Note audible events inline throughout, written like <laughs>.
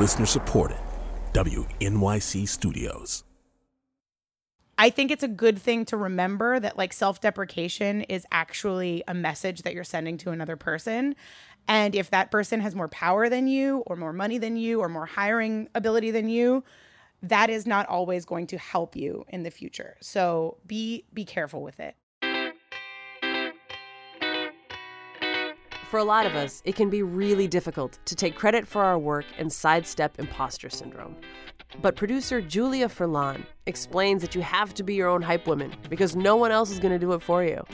Listener supported. WNYC Studios. I think it's a good thing to remember that like self deprecation is actually a message that you're sending to another person. And if that person has more power than you, or more money than you, or more hiring ability than you, that is not always going to help you in the future. So be be careful with it. For a lot of us, it can be really difficult to take credit for our work and sidestep imposter syndrome. But producer Julia Furlan explains that you have to be your own hype woman because no one else is going to do it for you.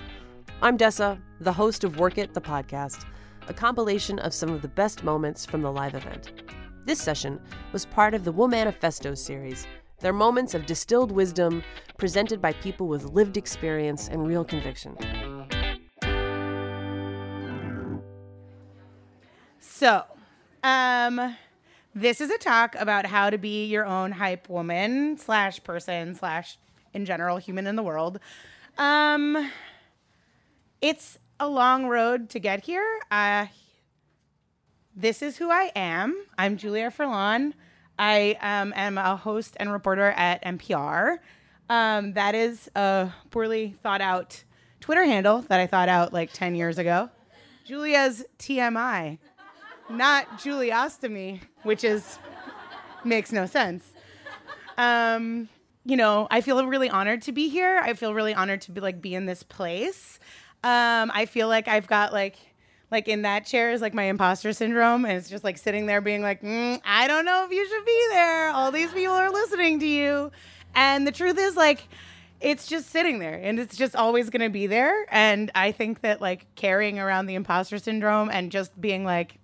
I'm Dessa, the host of Work It, the podcast, a compilation of some of the best moments from the live event. This session was part of the Womanifesto series. They're moments of distilled wisdom presented by people with lived experience and real conviction. So, um, this is a talk about how to be your own hype woman slash person slash in general human in the world. Um, it's a long road to get here. Uh, this is who I am. I'm Julia Furlan. I um, am a host and reporter at NPR. Um, that is a poorly thought out Twitter handle that I thought out like 10 years ago. Julia's TMI not Juliostomy, which is makes no sense. Um, you know, I feel really honored to be here. I feel really honored to be like be in this place. Um, I feel like I've got like like in that chair is like my imposter syndrome, and it's just like sitting there being like, mm, I don't know if you should be there. All these people are listening to you, and the truth is like. It's just sitting there and it's just always going to be there. And I think that like carrying around the imposter syndrome and just being like,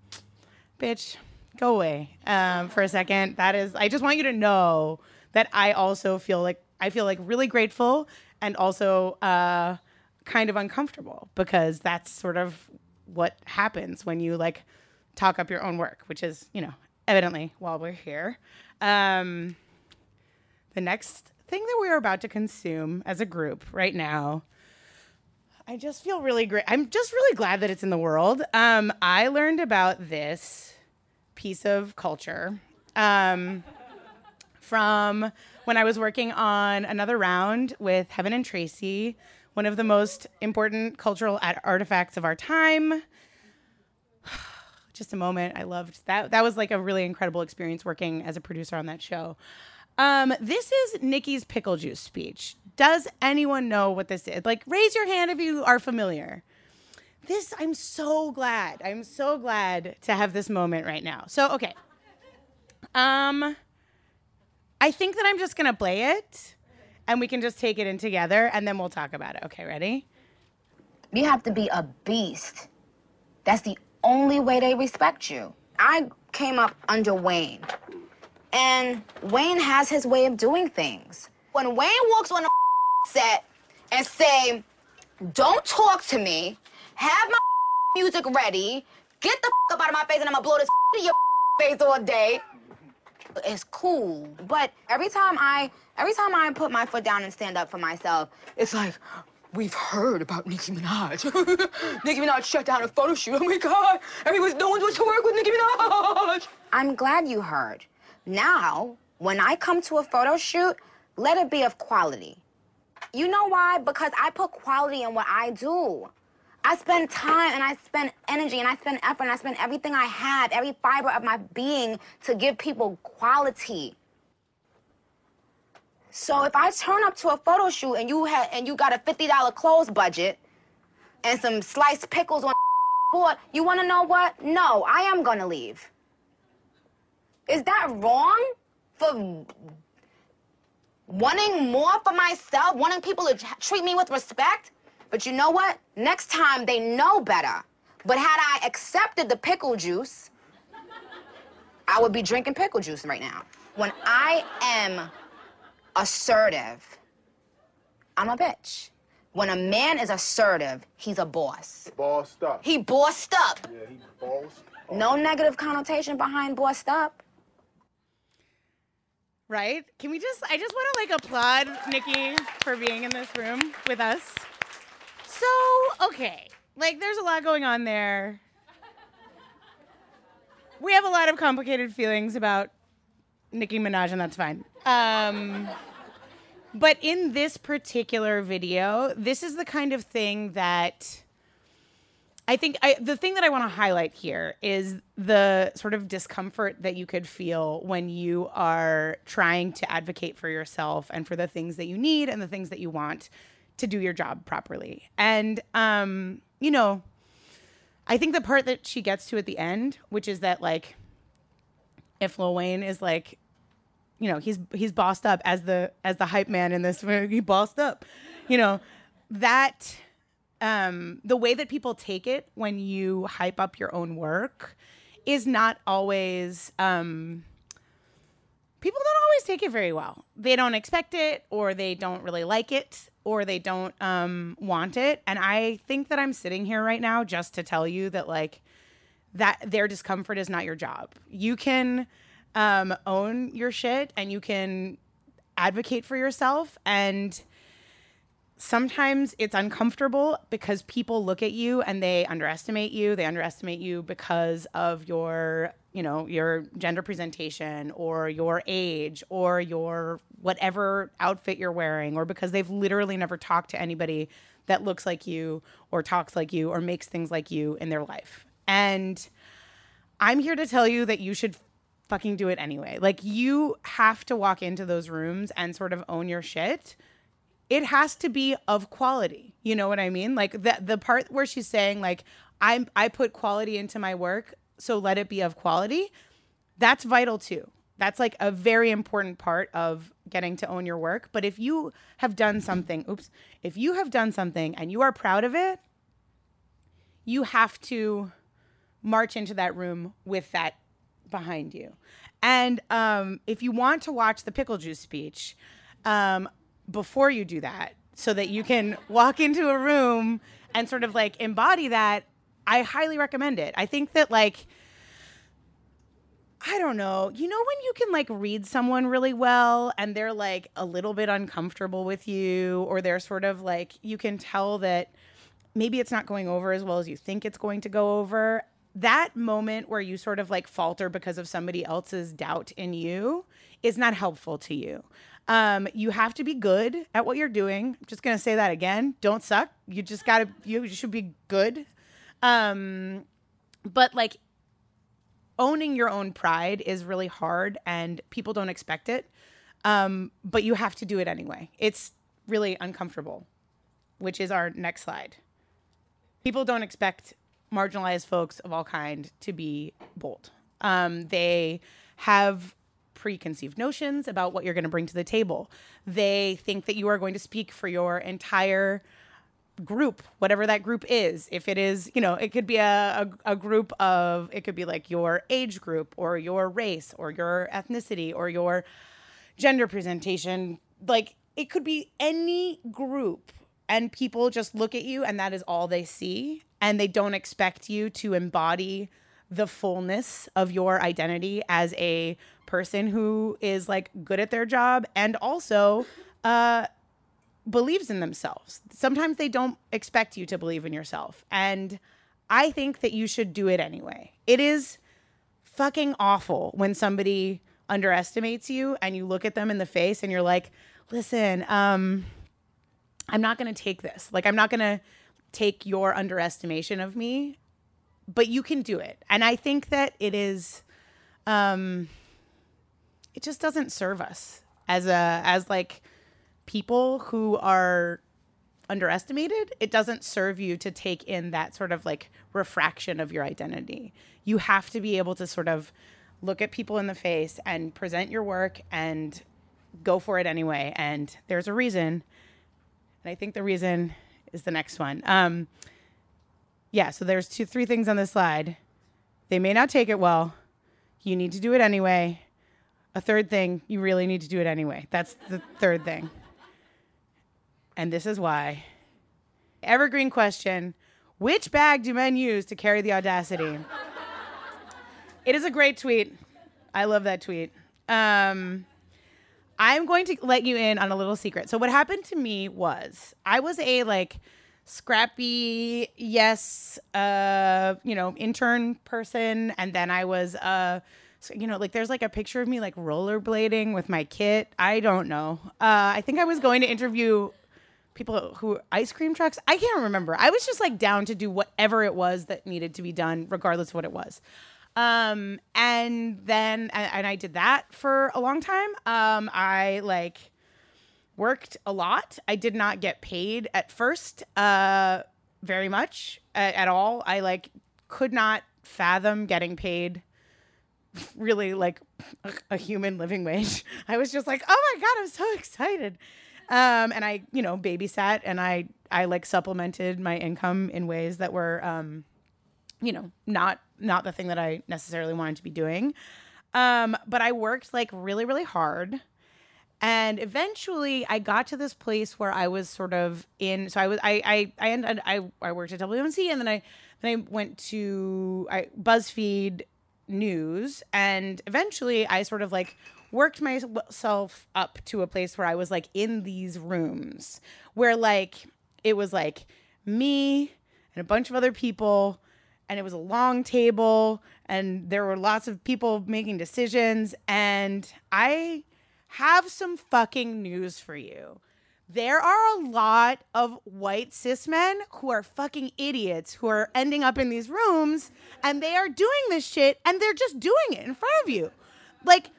bitch, go away um, for a second. That is, I just want you to know that I also feel like I feel like really grateful and also uh, kind of uncomfortable because that's sort of what happens when you like talk up your own work, which is you know evidently while we're here. Um, the next thing that we are about to consume as a group right now I just feel really great. I'm just really glad that it's in the world. Um, I learned about this piece of culture um, from when I was working on another round with Heben and Tracy, one of the most important cultural artifacts of our time. <sighs> Just a moment. I loved that. That was like a really incredible experience working as a producer on that show. Um, this is Nicki's pickle juice speech. Does anyone know what this is? Like, raise your hand if you are familiar. This, I'm so glad. I'm so glad to have this moment right now. So, okay. Um, I think that I'm just gonna play it, and we can just take it in together, and then we'll talk about it. Okay, ready? You have to be a beast. That's the only way they respect you. I came up under Wayne. And Wayne has his way of doing things. When Wayne walks on a set and say, don't talk to me, have my <laughs> music ready, get the <laughs> up out of my face and I'm gonna blow this <laughs> in your face all day. It's cool, but every time I every time I put my foot down and stand up for myself, it's like, we've heard about Nicki Minaj. Nicki Minaj shut down a photo shoot. Oh my God, everyone's no one wants to work with Nicki Minaj. I'm glad you heard. Now, when I come to a photo shoot, let it be of quality. You know why? Because I put quality in what I do. I spend time and I spend energy and I spend effort and I spend everything I have, every fiber of my being to give people quality. So if I turn up to a photo shoot and you had and you got a $50 clothes budget and some sliced pickles on <laughs> board, you want to know what? No, I am going to leave. Is that wrong for wanting more for myself, wanting people to treat me with respect? But you know what? Next time they know better. But had I accepted the pickle juice, I would be drinking pickle juice right now. When I am assertive, I'm a bitch. When a man is assertive, he's a boss. Bossed up. He bossed up. Yeah, he bossed up. No negative connotation behind bossed up right? Can we just, I just want to like applaud Nicki for being in this room with us. So, okay, like there's a lot going on there. we have a lot of complicated feelings about Nicki Minaj, and that's fine. Um, but in this particular video, this is the kind of thing that I think I, the thing that I want to highlight here is the sort of discomfort that you could feel when you are trying to advocate for yourself and for the things that you need and the things that you want to do your job properly. And, um, you know, I think the part that she gets to at the end, which is that like, if Lil Wayne is like, you know, he's he's bossed up as the as the hype man in this. <laughs> Movie, he bossed up, you know, that um, the way that people take it when you hype up your own work is not always. Um, people don't always take it very well. They don't expect it, or they don't really like it, or they don't um, want it. And I think that I'm sitting here right now just to tell you that, like, that their discomfort is not your job. You can um, own your shit and you can advocate for yourself. And sometimes it's uncomfortable because people look at you and they underestimate you. They underestimate you because of your, you know, your gender presentation or your age or your whatever outfit you're wearing or because they've literally never talked to anybody that looks like you or talks like you or makes things like you in their life. And I'm here to tell you that you should fucking do it anyway. Like you have to walk into those rooms and sort of own your shit. It has to be of quality. You know what I mean? Like the the part where she's saying like I'm I put quality into my work, so let it be of quality. That's vital too. That's like a very important part of getting to own your work. But if you have done something, oops, if you have done something and you are proud of it, you have to march into that room with that behind you. And um, if you want to watch the pickle juice speech, um, before you do that, so that you can walk into a room and sort of like embody that, I highly recommend it. I think that like. I don't know. You know when you can like read someone really well and they're like a little bit uncomfortable with you or they're sort of like you can tell that maybe it's not going over as well as you think it's going to go over that moment where you sort of like falter because of somebody else's doubt in you is not helpful to you. Um, you have to be good at what you're doing. I'm just gonna say that again. Don't suck. You just gotta. You should be good. Um, but like owning your own pride is really hard, and people don't expect it. Um, but you have to do it anyway. It's really uncomfortable, which is our next slide. People don't expect marginalized folks of all kind to be bold. Um, they have preconceived notions about what you're going to bring to the table. They think that you are going to speak for your entire group, whatever that group is. If it is, you know, it could be a, a, a, group of, it could be like your age group or your race or your ethnicity or your gender presentation. Like it could be any group. And people just look at you and that is all they see and they don't expect you to embody the fullness of your identity as a person who is like good at their job and also uh, believes in themselves. Sometimes they don't expect you to believe in yourself. And I think that you should do it anyway. It is fucking awful when somebody underestimates you and you look at them in the face and you're like, listen, um, I'm not going to take this. Like, I'm not going to take your underestimation of me, but you can do it. And I think that it is um it just doesn't serve us as a as like people who are underestimated. It doesn't serve you to take in that sort of like refraction of your identity. You have to be able to sort of look at people in the face and present your work and go for it anyway. And there's a reason. And I think the reason is the next one. Um, yeah, so there's two, three things on this slide. They may not take it well. You need to do it anyway. A third thing, you really need to do it anyway. That's the third thing. And this is why. Evergreen question Which bag do men use to carry the audacity? <laughs> it is a great tweet. I love that tweet. Um, I'm going to let you in on a little secret. So what happened to me was I was a like scrappy, yes, uh, you know, intern person, and then I was uh you know, like there's like a picture of me like rollerblading with my kit. I don't know. Uh, I think I was going to interview people who ice cream trucks. I can't remember. I was just like down to do whatever it was that needed to be done, regardless of what it was. Um, and then and, I did that for a long time. Um, I like worked a lot. I did not get paid at first, uh, very much at, at all. I like could not fathom getting paid really like a, a human living wage. <laughs> I was just like, oh my god, I'm so excited. Um, and I, you know, babysat and I, I like supplemented my income in ways that were, um, you know, not not the thing that I necessarily wanted to be doing. Um, but I worked like really, really hard. And eventually I got to this place where I was sort of in so I was I I I ended I, I worked at WMC and then I then I went to I BuzzFeed news and eventually I sort of like worked myself up to a place where I was like in these rooms where like it was like me and a bunch of other people and it was a long table and there were lots of people making decisions and I have some fucking news for you. There are a lot of white cis men who are fucking idiots who are ending up in these rooms and they are doing this shit and they're just doing it in front of you. Like,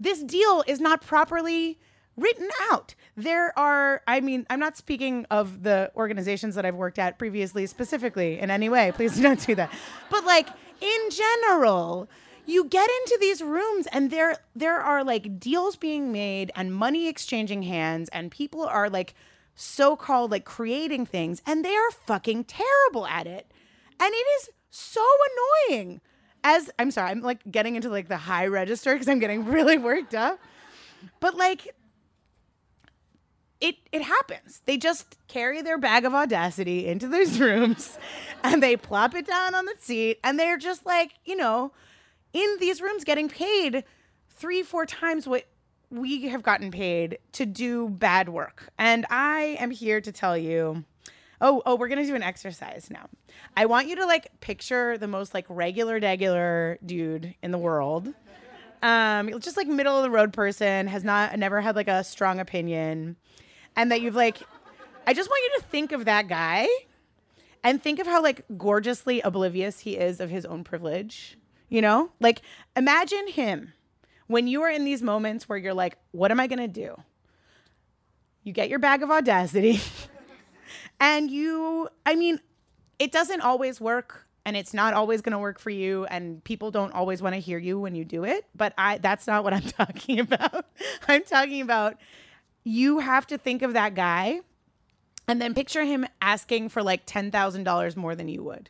this deal is not properly written out. There are, I mean, I'm not speaking of the organizations that I've worked at previously specifically in any way. Please <laughs> do not do that. But like in general, you get into these rooms and there there are like deals being made and money exchanging hands and people are like so-called like creating things and they are fucking terrible at it. And it is so annoying. As I'm sorry, I'm like getting into like the high register because I'm getting <laughs> really worked up. But like it it happens. They just carry their bag of audacity into those <laughs> rooms and they plop it down on the seat and they're just like, you know, in these rooms getting paid three, four times what we have gotten paid to do bad work. And I am here to tell you oh, oh, we're gonna do an exercise now. I want you to like picture the most like regular, regular dude in the world. Um, just like middle of the road person, has not never had like a strong opinion. And that you've like I just want you to think of that guy and think of how like gorgeously oblivious he is of his own privilege you know? Like imagine him when you are in these moments where you're like, what am I going to do? You get your bag of audacity <laughs> and you, I mean, it doesn't always work and it's not always going to work for you and people don't always want to hear you when you do it but i that's not what i'm <laughs> talking about i'm talking about you have to think of that guy and then picture him asking for like $10,000 more than you would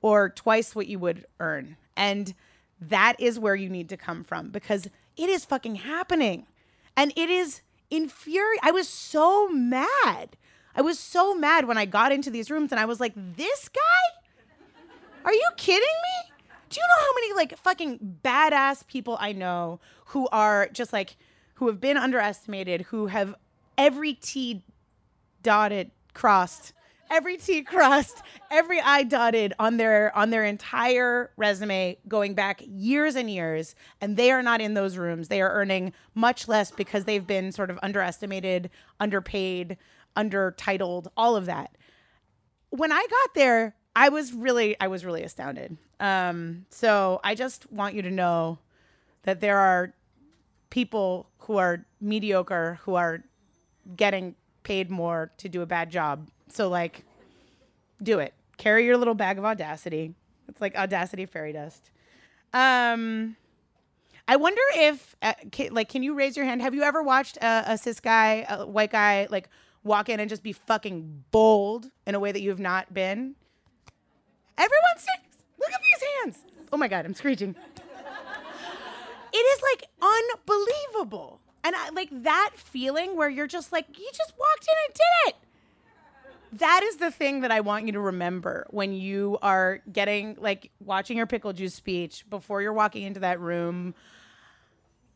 or twice what you would earn and that is where you need to come from because it is fucking happening. And it is infuriating. I was so mad. I was so mad when I got into these rooms and I was like, this guy? Are you kidding me? Do you know how many like fucking badass people I know who are just like, who have been underestimated, who have every T dotted, crossed every T crossed, every I dotted on their on their entire resume going back years and years, and they are not in those rooms. They are earning much less because they've been sort of underestimated, underpaid, undertitled, all of that. When I got there, I was really I was really astounded. Um, so I just want you to know that there are people who are mediocre who are getting paid more to do a bad job so like, do it. Carry your little bag of audacity. It's like audacity fairy dust. Um, I wonder if uh, can, like, can you raise your hand? Have you ever watched a, a cis guy, a white guy, like walk in and just be fucking bold in a way that you have not been? Everyone sings. Look at these hands. Oh my god, I'm screeching. it is like unbelievable. And I like that feeling where you're just like, you just walked in and did it that is the thing that I want you to remember when you are getting like watching your pickle juice speech before you're walking into that room.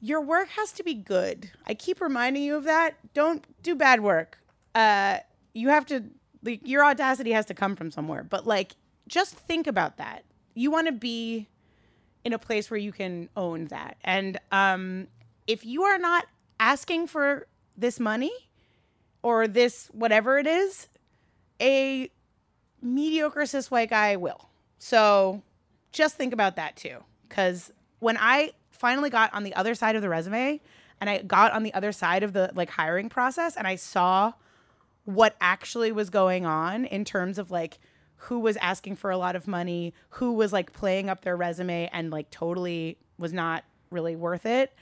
Your work has to be good. I keep reminding you of that. Don't do bad work. Uh, you have to like your audacity has to come from somewhere. But like, just think about that. You want to be in a place where you can own that. And um, if you are not asking for this money or this whatever it is, a mediocre cis white guy will. So just think about that too. Because when I finally got on the other side of the resume and I got on the other side of the like hiring process and I saw what actually was going on in terms of like who was asking for a lot of money, who was like playing up their resume and like totally was not really worth it.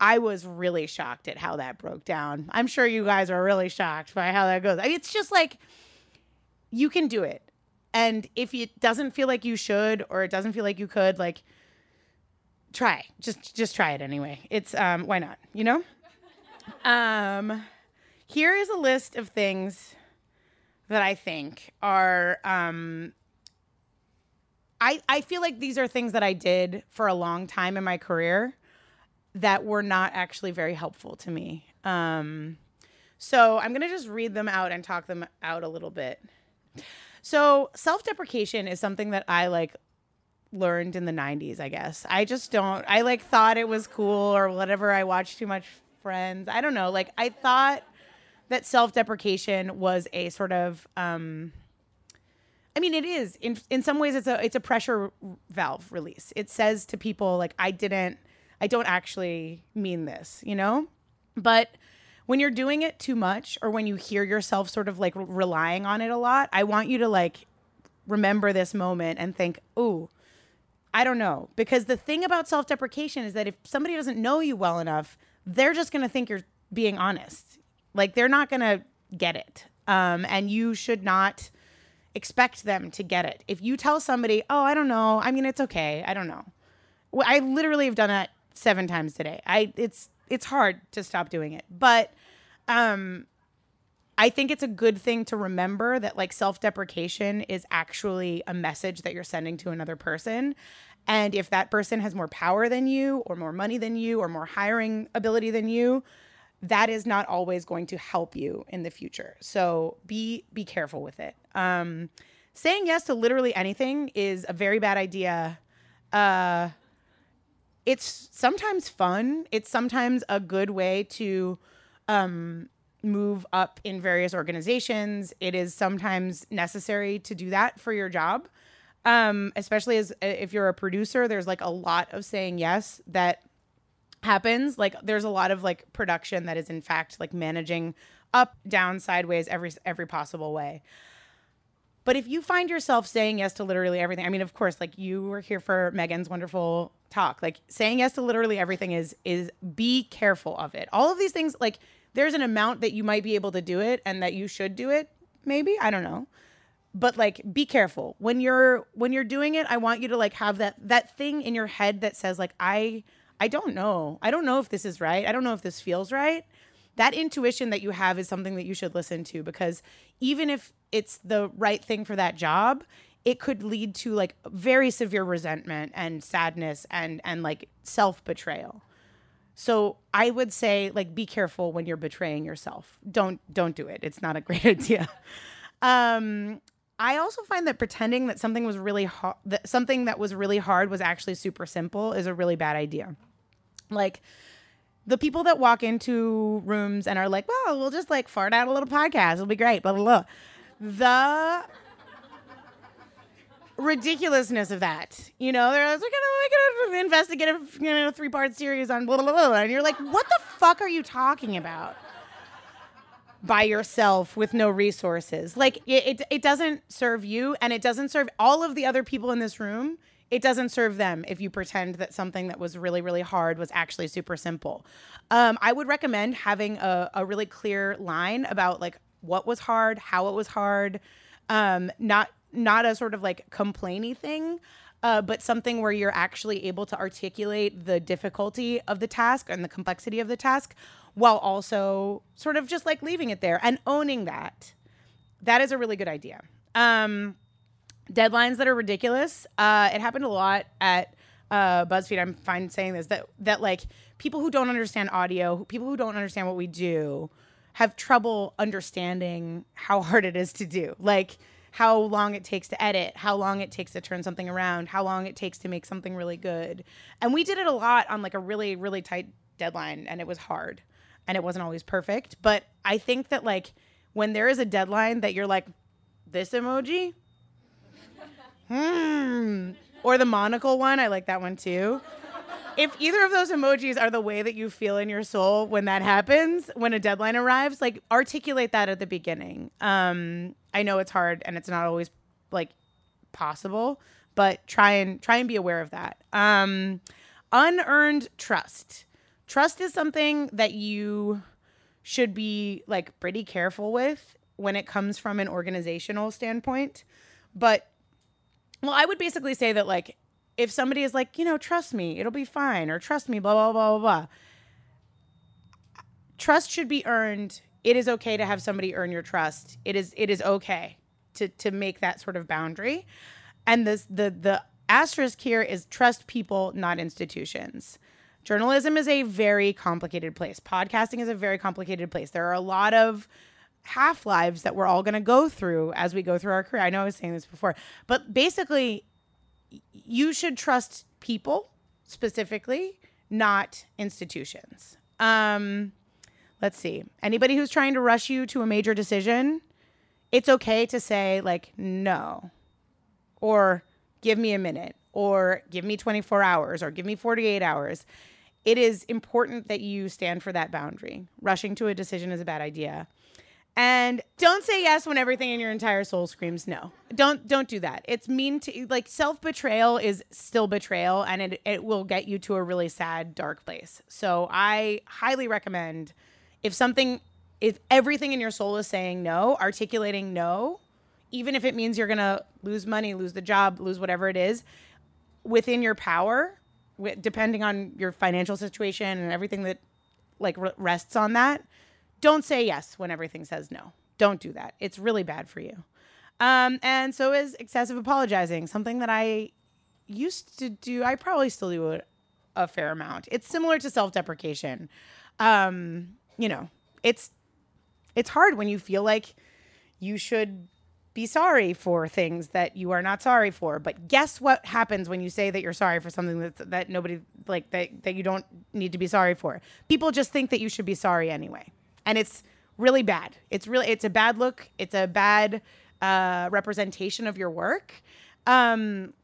I was really shocked at how that broke down. I'm sure you guys are really shocked by how that goes. I mean, it's just like you can do it. And if it doesn't feel like you should or it doesn't feel like you could, like try. Just just try it anyway. It's um why not, you know? <laughs> Um here is a list of things that I think are um I I feel like these are things that I did for a long time in my career that were not actually very helpful to me. Um so I'm going to just read them out and talk them out a little bit. So, self-deprecation is something that I like learned in the 90s, I guess. I just don't I like thought it was cool or whatever. I watched too much Friends. I don't know. Like I thought that self-deprecation was a sort of um I mean it is in in some ways it's a it's a pressure valve release. It says to people like I didn't I don't actually mean this, you know? But when you're doing it too much or when you hear yourself sort of like relying on it a lot, I want you to like remember this moment and think, "Ooh, I don't know." Because the thing about self-deprecation is that if somebody doesn't know you well enough, they're just going to think you're being honest. Like they're not going to get it. Um, and you should not expect them to get it. If you tell somebody, "Oh, I don't know. I mean, it's okay. I don't know." I literally have done that 7 times today. I it's it's hard to stop doing it. But um I think it's a good thing to remember that like self-deprecation is actually a message that you're sending to another person. And if that person has more power than you or more money than you or more hiring ability than you, that is not always going to help you in the future. So be be careful with it. Um saying yes to literally anything is a very bad idea. Uh it's sometimes fun. It's sometimes a good way to um, move up in various organizations. It is sometimes necessary to do that for your job, um, especially as if you're a producer. There's like a lot of saying yes that happens. Like there's a lot of like production that is in fact like managing up, down, sideways, every every possible way. But if you find yourself saying yes to literally everything, I mean, of course, like you were here for Megan's wonderful talk. Like saying yes to literally everything is is be careful of it. All of these things, like there's an amount that you might be able to do it and that you should do it. Maybe I don't know, but like be careful when you're when you're doing it. I want you to like have that that thing in your head that says like I I don't know. I don't know if this is right. I don't know if this feels right that intuition that you have is something that you should listen to because even if it's the right thing for that job it could lead to like very severe resentment and sadness and and like self-betrayal. So i would say like be careful when you're betraying yourself. Don't don't do it. It's not a <laughs> great idea. Um I also find that pretending that something was really hard, that something that was really hard was actually super simple is a really bad idea. Like, the people that walk into rooms and are like, well, we'll just like fart out a little podcast. It'll be great, blah, blah, blah. The ridiculousness of that. You know, they're like, we're gonna, we're gonna investigate a you know, three part series on blah, blah, blah. And you're like, what the fuck are you talking about? By yourself with no resources. Like, it, it, it doesn't serve you and it doesn't serve all of the other people in this room it doesn't serve them if you pretend that something that was really really hard was actually super simple. Um, i would recommend having a, a, really clear line about like what was hard how it was hard um, not not a sort of like complainy thing uh, but something where you're actually able to articulate the difficulty of the task and the complexity of the task while also sort of just like leaving it there and owning that. That is a really good idea. Um, deadlines that are ridiculous. Uh, it happened a lot at uh, BuzzFeed. I'm fine saying this that that like people who don't understand audio, people who don't understand what we do, have trouble understanding how <laughs> hard it is to do. Like how long it takes to edit, how long it takes to turn something around, how long it takes to make something really good. And we did it a lot on like a really really tight deadline and it was hard and it wasn't always perfect, but I think that like when there is a deadline that you're like this emoji hmm or the monocle one, I like that one too if either of those emojis are the way that you feel in your soul when that happens, when a deadline arrives, like articulate that at the beginning. Um, I know it's hard and it's not always like possible, but try and try and be aware of that. Um, unearned trust. Trust is something that you should be like pretty careful with when it comes from an organizational standpoint. But well, I would basically say that like if somebody is like, you know, trust me, it'll be fine, or trust me, blah, blah, blah, blah, blah. Trust should be earned. It is okay to have somebody earn your trust. It is it is okay to to make that sort of boundary. And this the the asterisk here is trust people, not institutions. Journalism is a very complicated place. Podcasting is a very complicated place. There are a lot of half lives that we're all going to go through as we go through our career. I know I was saying this before, but basically you should trust people specifically, not institutions. Um, let's see. Anybody who's trying to rush you to a major decision, it's okay to say, like, no, or give me a minute, or give me 24 hours, or give me 48 hours. It is important that you stand for that boundary. Rushing to a decision is a bad idea. And don't say yes when everything in your entire soul screams no. Don't don't do that. It's mean to like self-betrayal is still betrayal and it it will get you to a really sad dark place. So I highly recommend if something if everything in your soul is saying no, articulating no, even if it means you're to lose money, lose the job, lose whatever it is, within your power, depending on your financial situation and everything that like rests on that, don't say yes when everything says no. Don't do that. It's really bad for you. Um, and so is excessive apologizing, something that I used to do. I probably still do it a fair amount. It's similar to self-deprecation. Um, you know, it's it's hard when you feel like you should be sorry for things that you are not sorry for. But guess what happens when you say that you're sorry for something that that nobody like that that you don't need to be sorry for? People just think that you should be sorry anyway and it's really bad. It's really it's a bad look. It's a bad uh, representation of your work, um,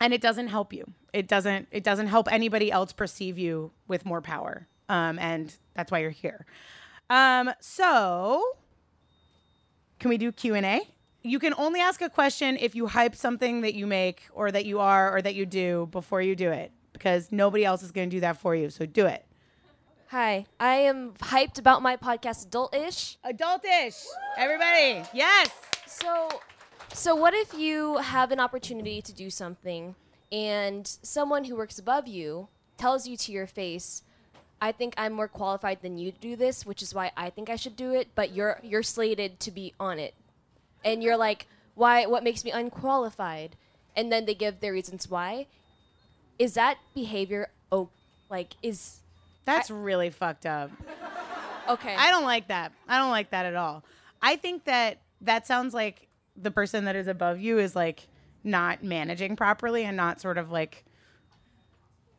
and it doesn't help you. It doesn't it doesn't help anybody else perceive you with more power, um, and that's why you're here. Um, so, can we do Q and A? You can only ask a question if you hype something that you make or that you are or that you do before you do it, because nobody else is going to do that for you. So do it. Hi, I am hyped about my podcast, Adultish. Adultish, everybody, yes. So, so what if you have an opportunity to do something, and someone who works above you tells you to your face, "I think I'm more qualified than you to do this, which is why I think I should do it," but you're you're slated to be on it, and you're like, "Why? What makes me unqualified?" And then they give their reasons why. Is that behavior? Oh, like is that's I, really fucked up. Okay. I don't like that. I don't like that at all. I think that that sounds like the person that is above you is like not managing properly and not sort of like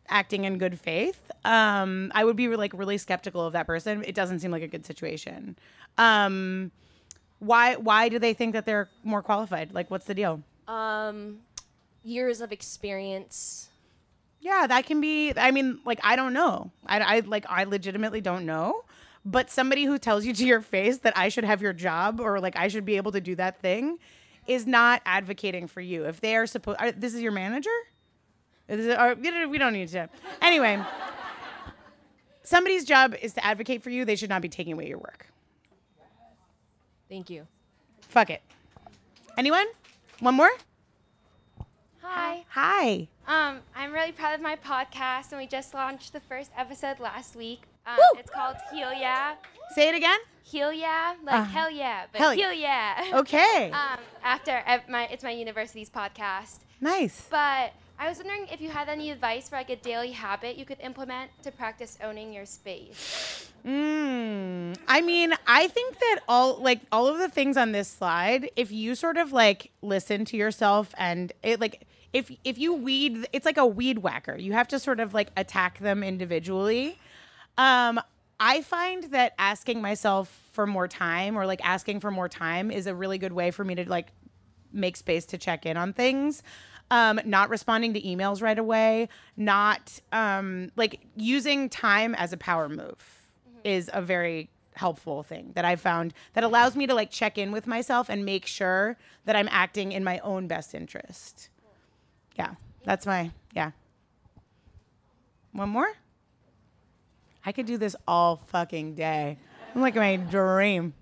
acting in good faith. Um, I would be like really skeptical of that person. It doesn't seem like a good situation. Um, why why do they think that they're more qualified? Like what's the deal? Um, years of experience yeah, that can be. I mean, like I don't know. I, I like I legitimately don't know. But somebody who tells you to your face that I should have your job or like I should be able to do that thing is not advocating for you. If they are supposed, this is your manager. Is it, or, we don't need to. Anyway, somebody's job is to advocate for you. They should not be taking away your work. Thank you. Fuck it. Anyone? One more? Hi. Hi. Um, I'm really proud of my podcast, and we just launched the first episode last week. Um, it's called Heal Yeah. Say it again. Heal Yeah, like uh, hell yeah, but hell Heal Yeah. Okay. <laughs> um, after my, it's my university's podcast. Nice. But I was wondering if you had any advice for like a daily habit you could implement to practice owning your space. Mm, I mean, I think that all like all of the things on this slide, if you sort of like listen to yourself and it like if if you weed, it's like a weed whacker. You have to sort of like attack them individually. Um, I find that asking myself for more time or like asking for more time is a really good way for me to like make space to check in on things. Um, not responding to emails right away, not um, like using time as a power move is a very helpful thing that I've found that allows me to like check in with myself and make sure that I'm acting in my own best interest. Yeah, that's my, yeah. One more? I could do this all fucking day. I'm like my dream.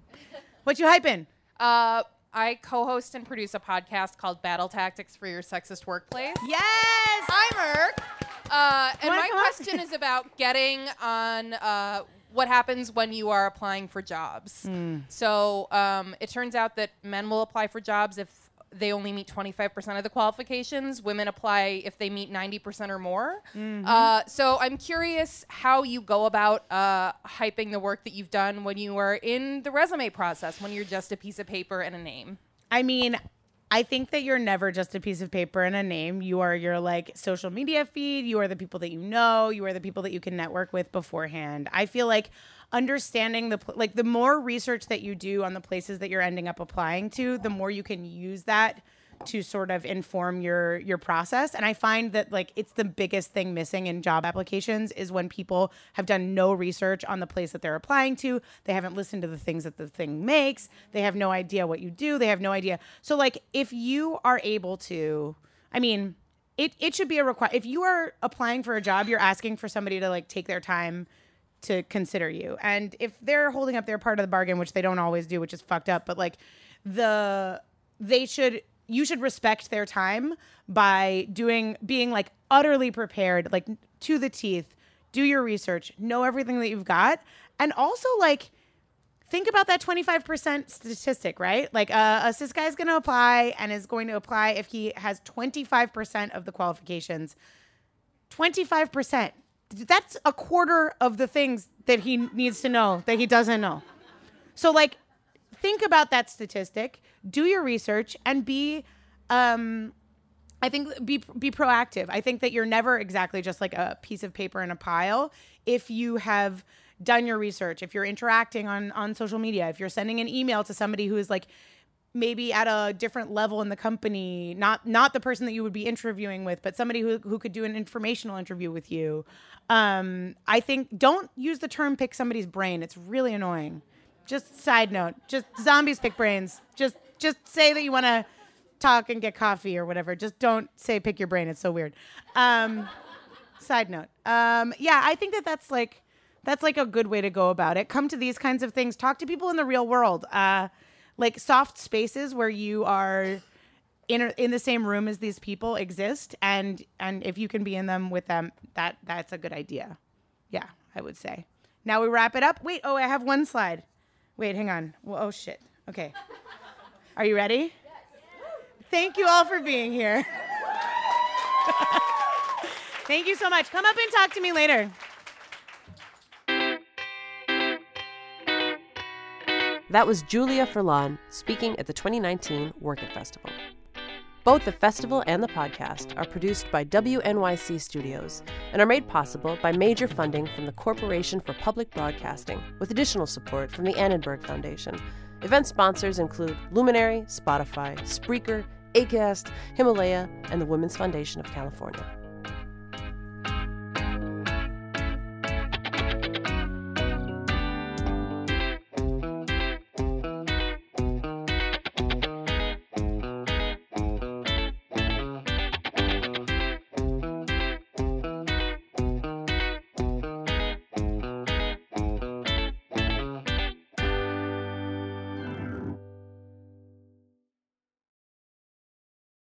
What you hyping? Uh, I co-host and produce a podcast called Battle Tactics for Your Sexist Workplace. Yes! I'm Merk. Uh, and my question is about getting on uh, what happens when you are applying for jobs. Hmm. So um, it turns out that men will apply for jobs if they only meet 25% of the qualifications. Women apply if they meet 90% or more. Mm-hmm. Uh, so I'm curious how you go about uh, hyping the work that you've done when you are in the resume process, when you're just a piece of paper and a name. I mean, I think that you're never just a piece of paper and a name. You are your like social media feed. You are the people that you know. You are the people that you can network with beforehand. I feel like understanding the like the more research that you do on the places that you're ending up applying to, the more you can use that to sort of inform your your process. And i find that like it's the biggest thing missing in job applications is when people have done no research on the place that they're applying to. They haven't listened to the things that the thing makes. They have no idea what you do. They have no idea. So like if you are able to i mean it, it should be a require if you are applying for a job you're asking for somebody to like take their time to consider you. And if they're holding up their part of the bargain, which they don't always do, which is fucked up, but like the they should you should respect their time by doing being like utterly prepared, like to the teeth, do your research, know everything that you've got, and also like think about that 25% statistic, right? Like uh, a cis guy is going to apply and is going to apply if he has 25% of the qualifications. 25%. That's a quarter of the things that he needs to know that he doesn't know. So, like, think about that statistic, do your research, and be, um, I think, be be proactive. I think that you're never exactly just like a piece of paper in a pile. If you have done your research, if you're interacting on on social media, if you're sending an email to somebody who is like maybe at a different level in the company, not not the person that you would be interviewing with, but somebody who who could do an informational interview with you. Um, I think don't use the term pick somebody's brain. It's really annoying. Just side note, just zombies pick brains. Just just say that you want to talk and get coffee or whatever. Just don't say pick your brain. It's so weird. Um, side note. Um, yeah, I think that that's like that's like a good way to go about it. Come to these kinds of things. Talk to people in the real world. Uh, like soft spaces where you are in a, in the same room as these people exist, and and if you can be in them with them, that that's a good idea. Yeah, I would say. Now we wrap it up. Wait, oh, I have one slide. Wait, hang on. Well, oh shit. Okay. Are you ready? Thank you all for being here. <laughs> Thank you so much. Come up and talk to me later. That was Julia Furlan speaking at the 2019 Work It Festival. Both the festival and the podcast are produced by WNYC Studios and are made possible by major funding from the Corporation for Public Broadcasting, with additional support from the Annenberg Foundation. Event sponsors include Luminary, Spotify, Spreaker, ACAST, Himalaya, and the Women's Foundation of California.